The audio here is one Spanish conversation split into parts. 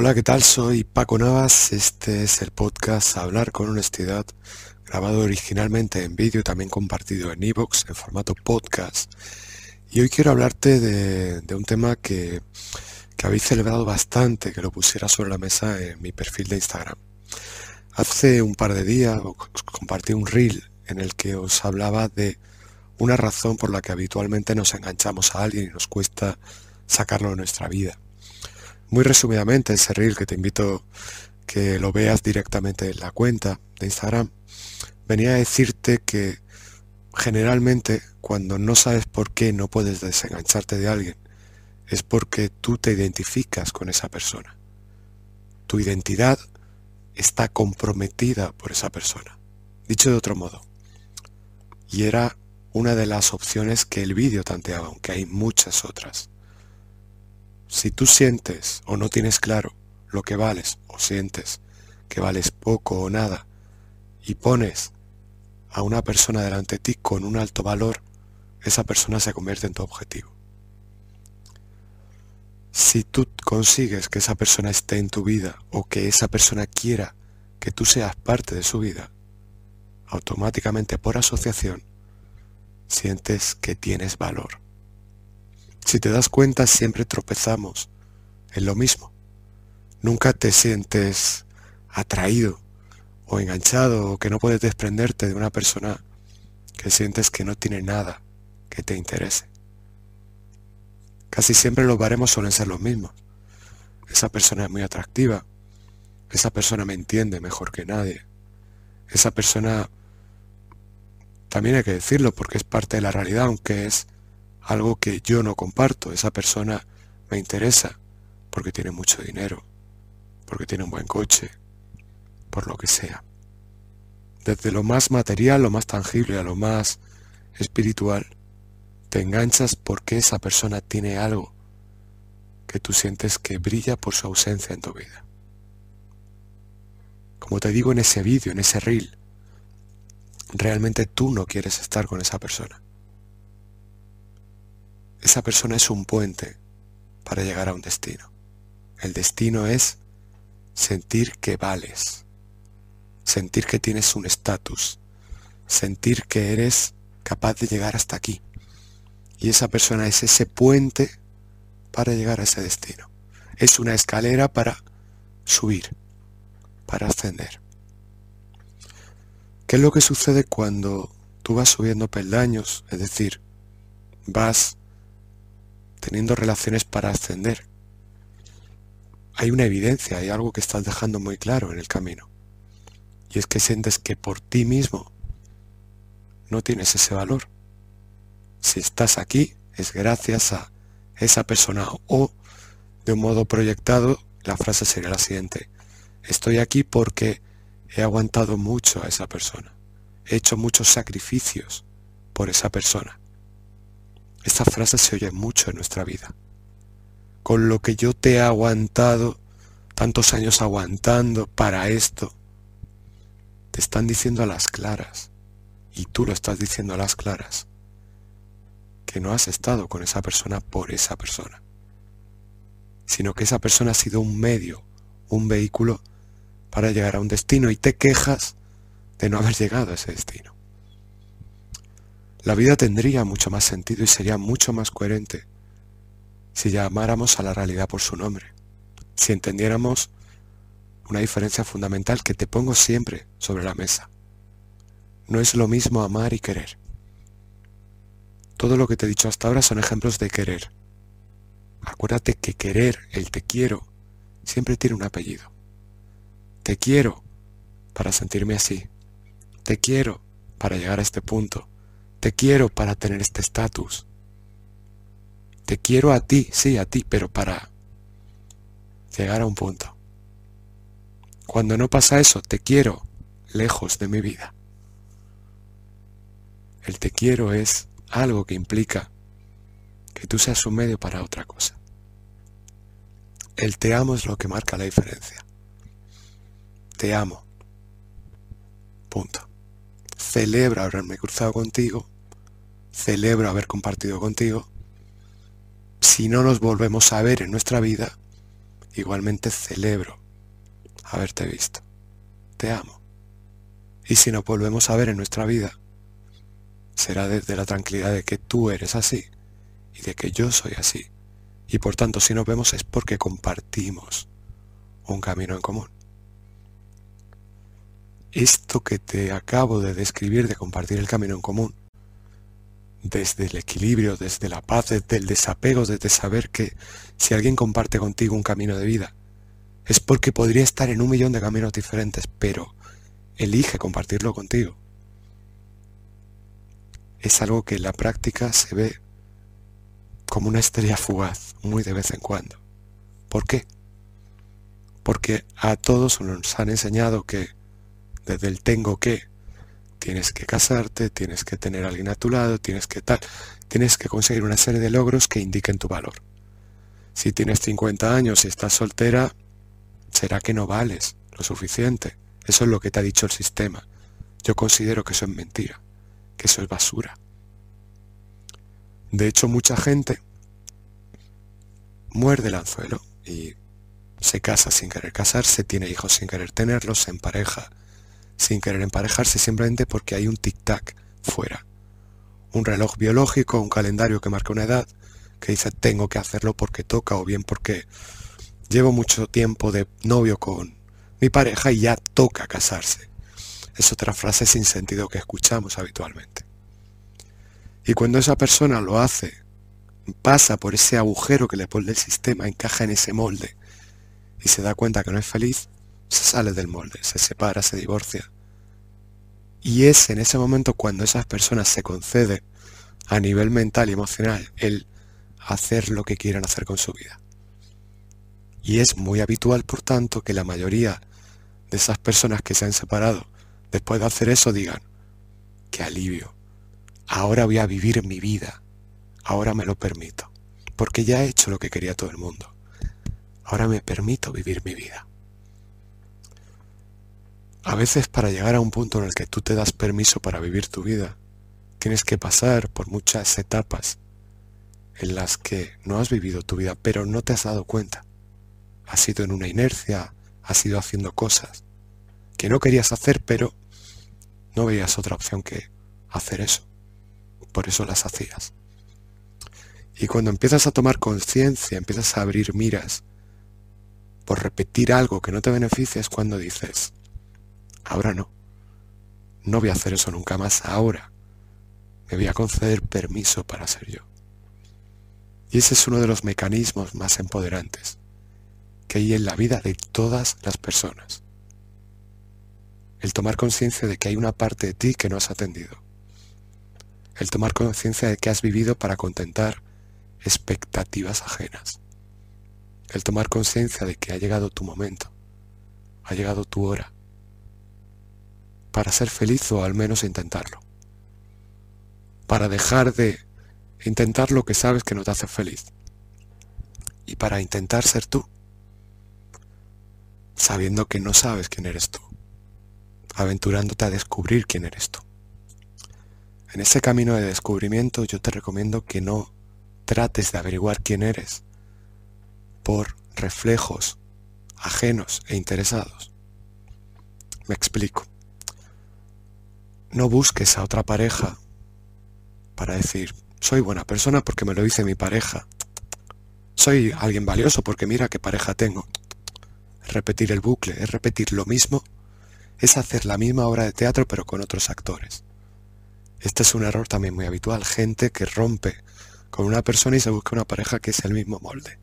Hola, ¿qué tal? Soy Paco Navas. Este es el podcast Hablar con Honestidad, grabado originalmente en vídeo, también compartido en iVoox en formato podcast. Y hoy quiero hablarte de, un tema que, que habéis celebrado bastante, que lo pusiera sobre la mesa en mi perfil de Instagram. Hace un par de días compartí un reel en el que os hablaba de una razón por la que habitualmente nos enganchamos a alguien y nos cuesta sacarlo de nuestra vida. Muy resumidamente, ese reel que te invito que lo veas directamente en la cuenta de Instagram, venía a decirte que generalmente cuando no sabes por qué no puedes desengancharte de alguien, es porque tú te identificas con esa persona. Tu identidad está comprometida por esa persona. Dicho de otro modo, y era una de las opciones que el vídeo tanteaba, aunque hay muchas otras. Si tú sientes o no tienes claro lo que vales o sientes que vales poco o nada y pones a una persona delante de ti con un alto valor, esa persona se convierte en tu objetivo. Si tú consigues que esa persona esté en tu vida o que esa persona quiera que tú seas parte de su vida, automáticamente por asociación sientes que tienes valor. Si te das cuenta, siempre tropezamos en lo mismo. Nunca te sientes atraído o enganchado o que no puedes desprenderte de una persona que sientes que no tiene nada que te interese. Casi siempre los baremos suelen ser los mismos. Esa persona es muy atractiva. Esa persona me entiende mejor que nadie. Esa persona, también hay que decirlo porque es parte de la realidad, aunque es algo que yo no comparto. Esa persona me interesa porque tiene mucho dinero, porque tiene un buen coche, por lo que sea. Desde lo más material, lo más tangible, a lo más espiritual, te enganchas porque esa persona tiene algo que tú sientes que brilla por su ausencia en tu vida. Como te digo en ese vídeo, en ese reel, realmente tú no quieres estar con esa persona esa persona es un puente para llegar a un destino. El destino es sentir que vales, sentir que tienes un estatus, sentir que eres capaz de llegar hasta aquí. Y esa persona es ese puente para llegar a ese destino. Es una escalera para subir, para ascender. ¿Qué es lo que sucede cuando tú vas subiendo peldaños? Es decir, vas teniendo relaciones para ascender. Hay una evidencia, hay algo que estás dejando muy claro en el camino. Y es que sientes que por ti mismo no tienes ese valor. Si estás aquí es gracias a esa persona o de un modo proyectado la frase sería la siguiente. Estoy aquí porque he aguantado mucho a esa persona. He hecho muchos sacrificios por esa persona. Esta frase se oye mucho en nuestra vida. Con lo que yo te he aguantado, tantos años aguantando para esto, te están diciendo a las claras, y tú lo estás diciendo a las claras, que no has estado con esa persona por esa persona, sino que esa persona ha sido un medio, un vehículo para llegar a un destino y te quejas de no haber llegado a ese destino la vida tendría mucho más sentido y sería mucho más coherente si llamáramos a la realidad por su nombre, si entendiéramos una diferencia fundamental que te pongo siempre sobre la mesa. No es lo mismo amar y querer. Todo lo que te he dicho hasta ahora son ejemplos de querer. Acuérdate que querer, el te quiero, siempre tiene un apellido. Te quiero para sentirme así. Te quiero para llegar a este punto. Te quiero para tener este estatus. Te quiero a ti, sí, a ti, pero para llegar a un punto. Cuando no pasa eso, te quiero lejos de mi vida. El te quiero es algo que implica que tú seas un medio para otra cosa. El te amo es lo que marca la diferencia. Te amo. Punto celebro haberme cruzado contigo, celebro haber compartido contigo. Si no nos volvemos a ver en nuestra vida, Igualmente celebro haberte visto. Te amo. Y si nos volvemos a ver en nuestra vida, será desde la tranquilidad de que tú eres así y de que yo soy así. Y por tanto, si nos vemos es porque compartimos un camino en común. Esto que te acabo de describir de compartir el camino en común, desde el equilibrio, desde la paz, desde el desapego, desde saber que si alguien comparte contigo un camino de vida, es porque podría estar en un millón de caminos diferentes, pero elige compartirlo contigo. Es algo que en la práctica se ve como una estrella fugaz, muy de vez en cuando. ¿Por qué? Porque a todos nos han enseñado que desde el tengo que, tienes que casarte, tienes que tener a alguien a tu lado, tienes que tal, tienes que conseguir una serie de logros que indiquen tu valor. Si tienes 50 años y estás soltera, será que no vales lo suficiente. Eso es lo que te ha dicho el sistema. Yo considero que eso es mentira, que eso es basura. De hecho, mucha gente muerde el anzuelo y se casa sin querer casarse, tiene hijos sin querer tenerlos, se empareja sin querer emparejarse simplemente porque hay un tic-tac fuera. Un reloj biológico, un calendario que marca una edad, que dice tengo que hacerlo porque toca o bien porque llevo mucho tiempo de novio con mi pareja y ya toca casarse. Es otra frase sin sentido que escuchamos habitualmente. Y cuando esa persona lo hace, pasa por ese agujero que le pone el sistema, encaja en ese molde y se da cuenta que no es feliz, se sale del molde, se separa, se divorcia. Y es en ese momento cuando esas personas se concede a nivel mental y emocional el hacer lo que quieran hacer con su vida. Y es muy habitual, por tanto, que la mayoría de esas personas que se han separado después de hacer eso digan, qué alivio, ahora voy a vivir mi vida, ahora me lo permito, porque ya he hecho lo que quería todo el mundo, ahora me permito vivir mi vida. A veces para llegar a un punto en el que tú te das permiso para vivir tu vida, tienes que pasar por muchas etapas en las que no has vivido tu vida, pero no te has dado cuenta. Has sido en una inercia, has ido haciendo cosas que no querías hacer, pero no veías otra opción que hacer eso por eso las hacías. Y cuando empiezas a tomar conciencia, empiezas a abrir miras por repetir algo que no te beneficia, es cuando dices, ahora no, no voy a hacer eso nunca más, ahora me voy a conceder permiso para ser yo. Y ese es uno de los mecanismos más empoderantes que hay en la vida de todas las personas. El tomar conciencia de que hay una parte de ti que no has atendido. El tomar conciencia de que has vivido para contentar expectativas ajenas, el tomar conciencia de que ha llegado tu momento, ha llegado tu hora, para ser feliz o al menos intentarlo, para dejar de intentar lo que sabes que no te hace feliz y para intentar ser tú, sabiendo que no sabes quién eres tú, aventurándote a descubrir quién eres tú. En ese camino de descubrimiento yo te recomiendo que no trates de averiguar quién eres por reflejos ajenos e interesados. Me explico. No busques a otra pareja para decir, soy buena persona porque me lo dice mi pareja. Soy alguien valioso porque mira qué pareja tengo. Repetir el bucle, es repetir lo mismo, es hacer la misma obra de teatro pero con otros actores. Este es un error también muy habitual. Gente que rompe con una persona y se busca una pareja que es el mismo molde.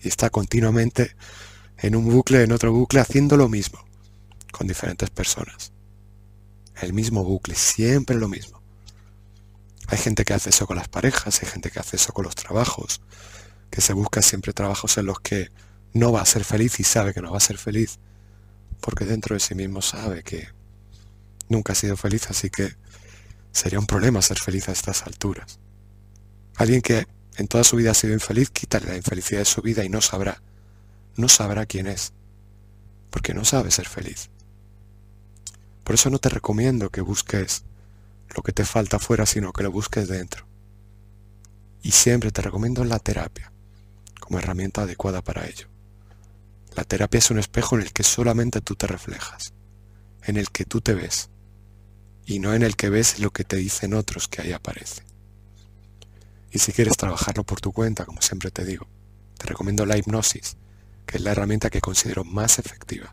Y está continuamente en un bucle, en otro bucle, haciendo lo mismo, con diferentes personas. El mismo bucle, siempre lo mismo. Hay gente que hace eso con las parejas, hay gente que hace eso con los trabajos, que se busca siempre trabajos en los que no va a ser feliz y sabe que no va a ser feliz, porque dentro de sí mismo sabe que nunca ha sido feliz, así que Sería un problema ser feliz a estas alturas. Alguien que en toda su vida ha sido infeliz, quítale la infelicidad de su vida y no sabrá. No sabrá quién es. Porque no sabe ser feliz. Por eso no te recomiendo que busques lo que te falta afuera, sino que lo busques dentro. Y siempre te recomiendo la terapia como herramienta adecuada para ello. La terapia es un espejo en el que solamente tú te reflejas, en el que tú te ves, y no en el que ves lo que te dicen otros que ahí aparece. Y si quieres trabajarlo por tu cuenta, como siempre te digo, te recomiendo la hipnosis, que es la herramienta que considero más efectiva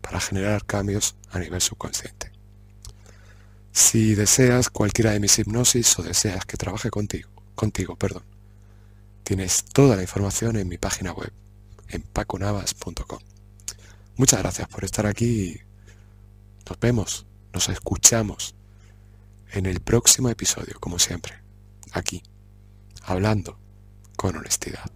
para generar cambios a nivel subconsciente. Si deseas cualquiera de mis hipnosis o deseas que trabaje contigo, contigo, perdón, tienes toda la información en mi página web, en paconavas.com. Muchas gracias por estar aquí nos vemos, nos escuchamos en el próximo episodio, como siempre, aquí, hablando con honestidad.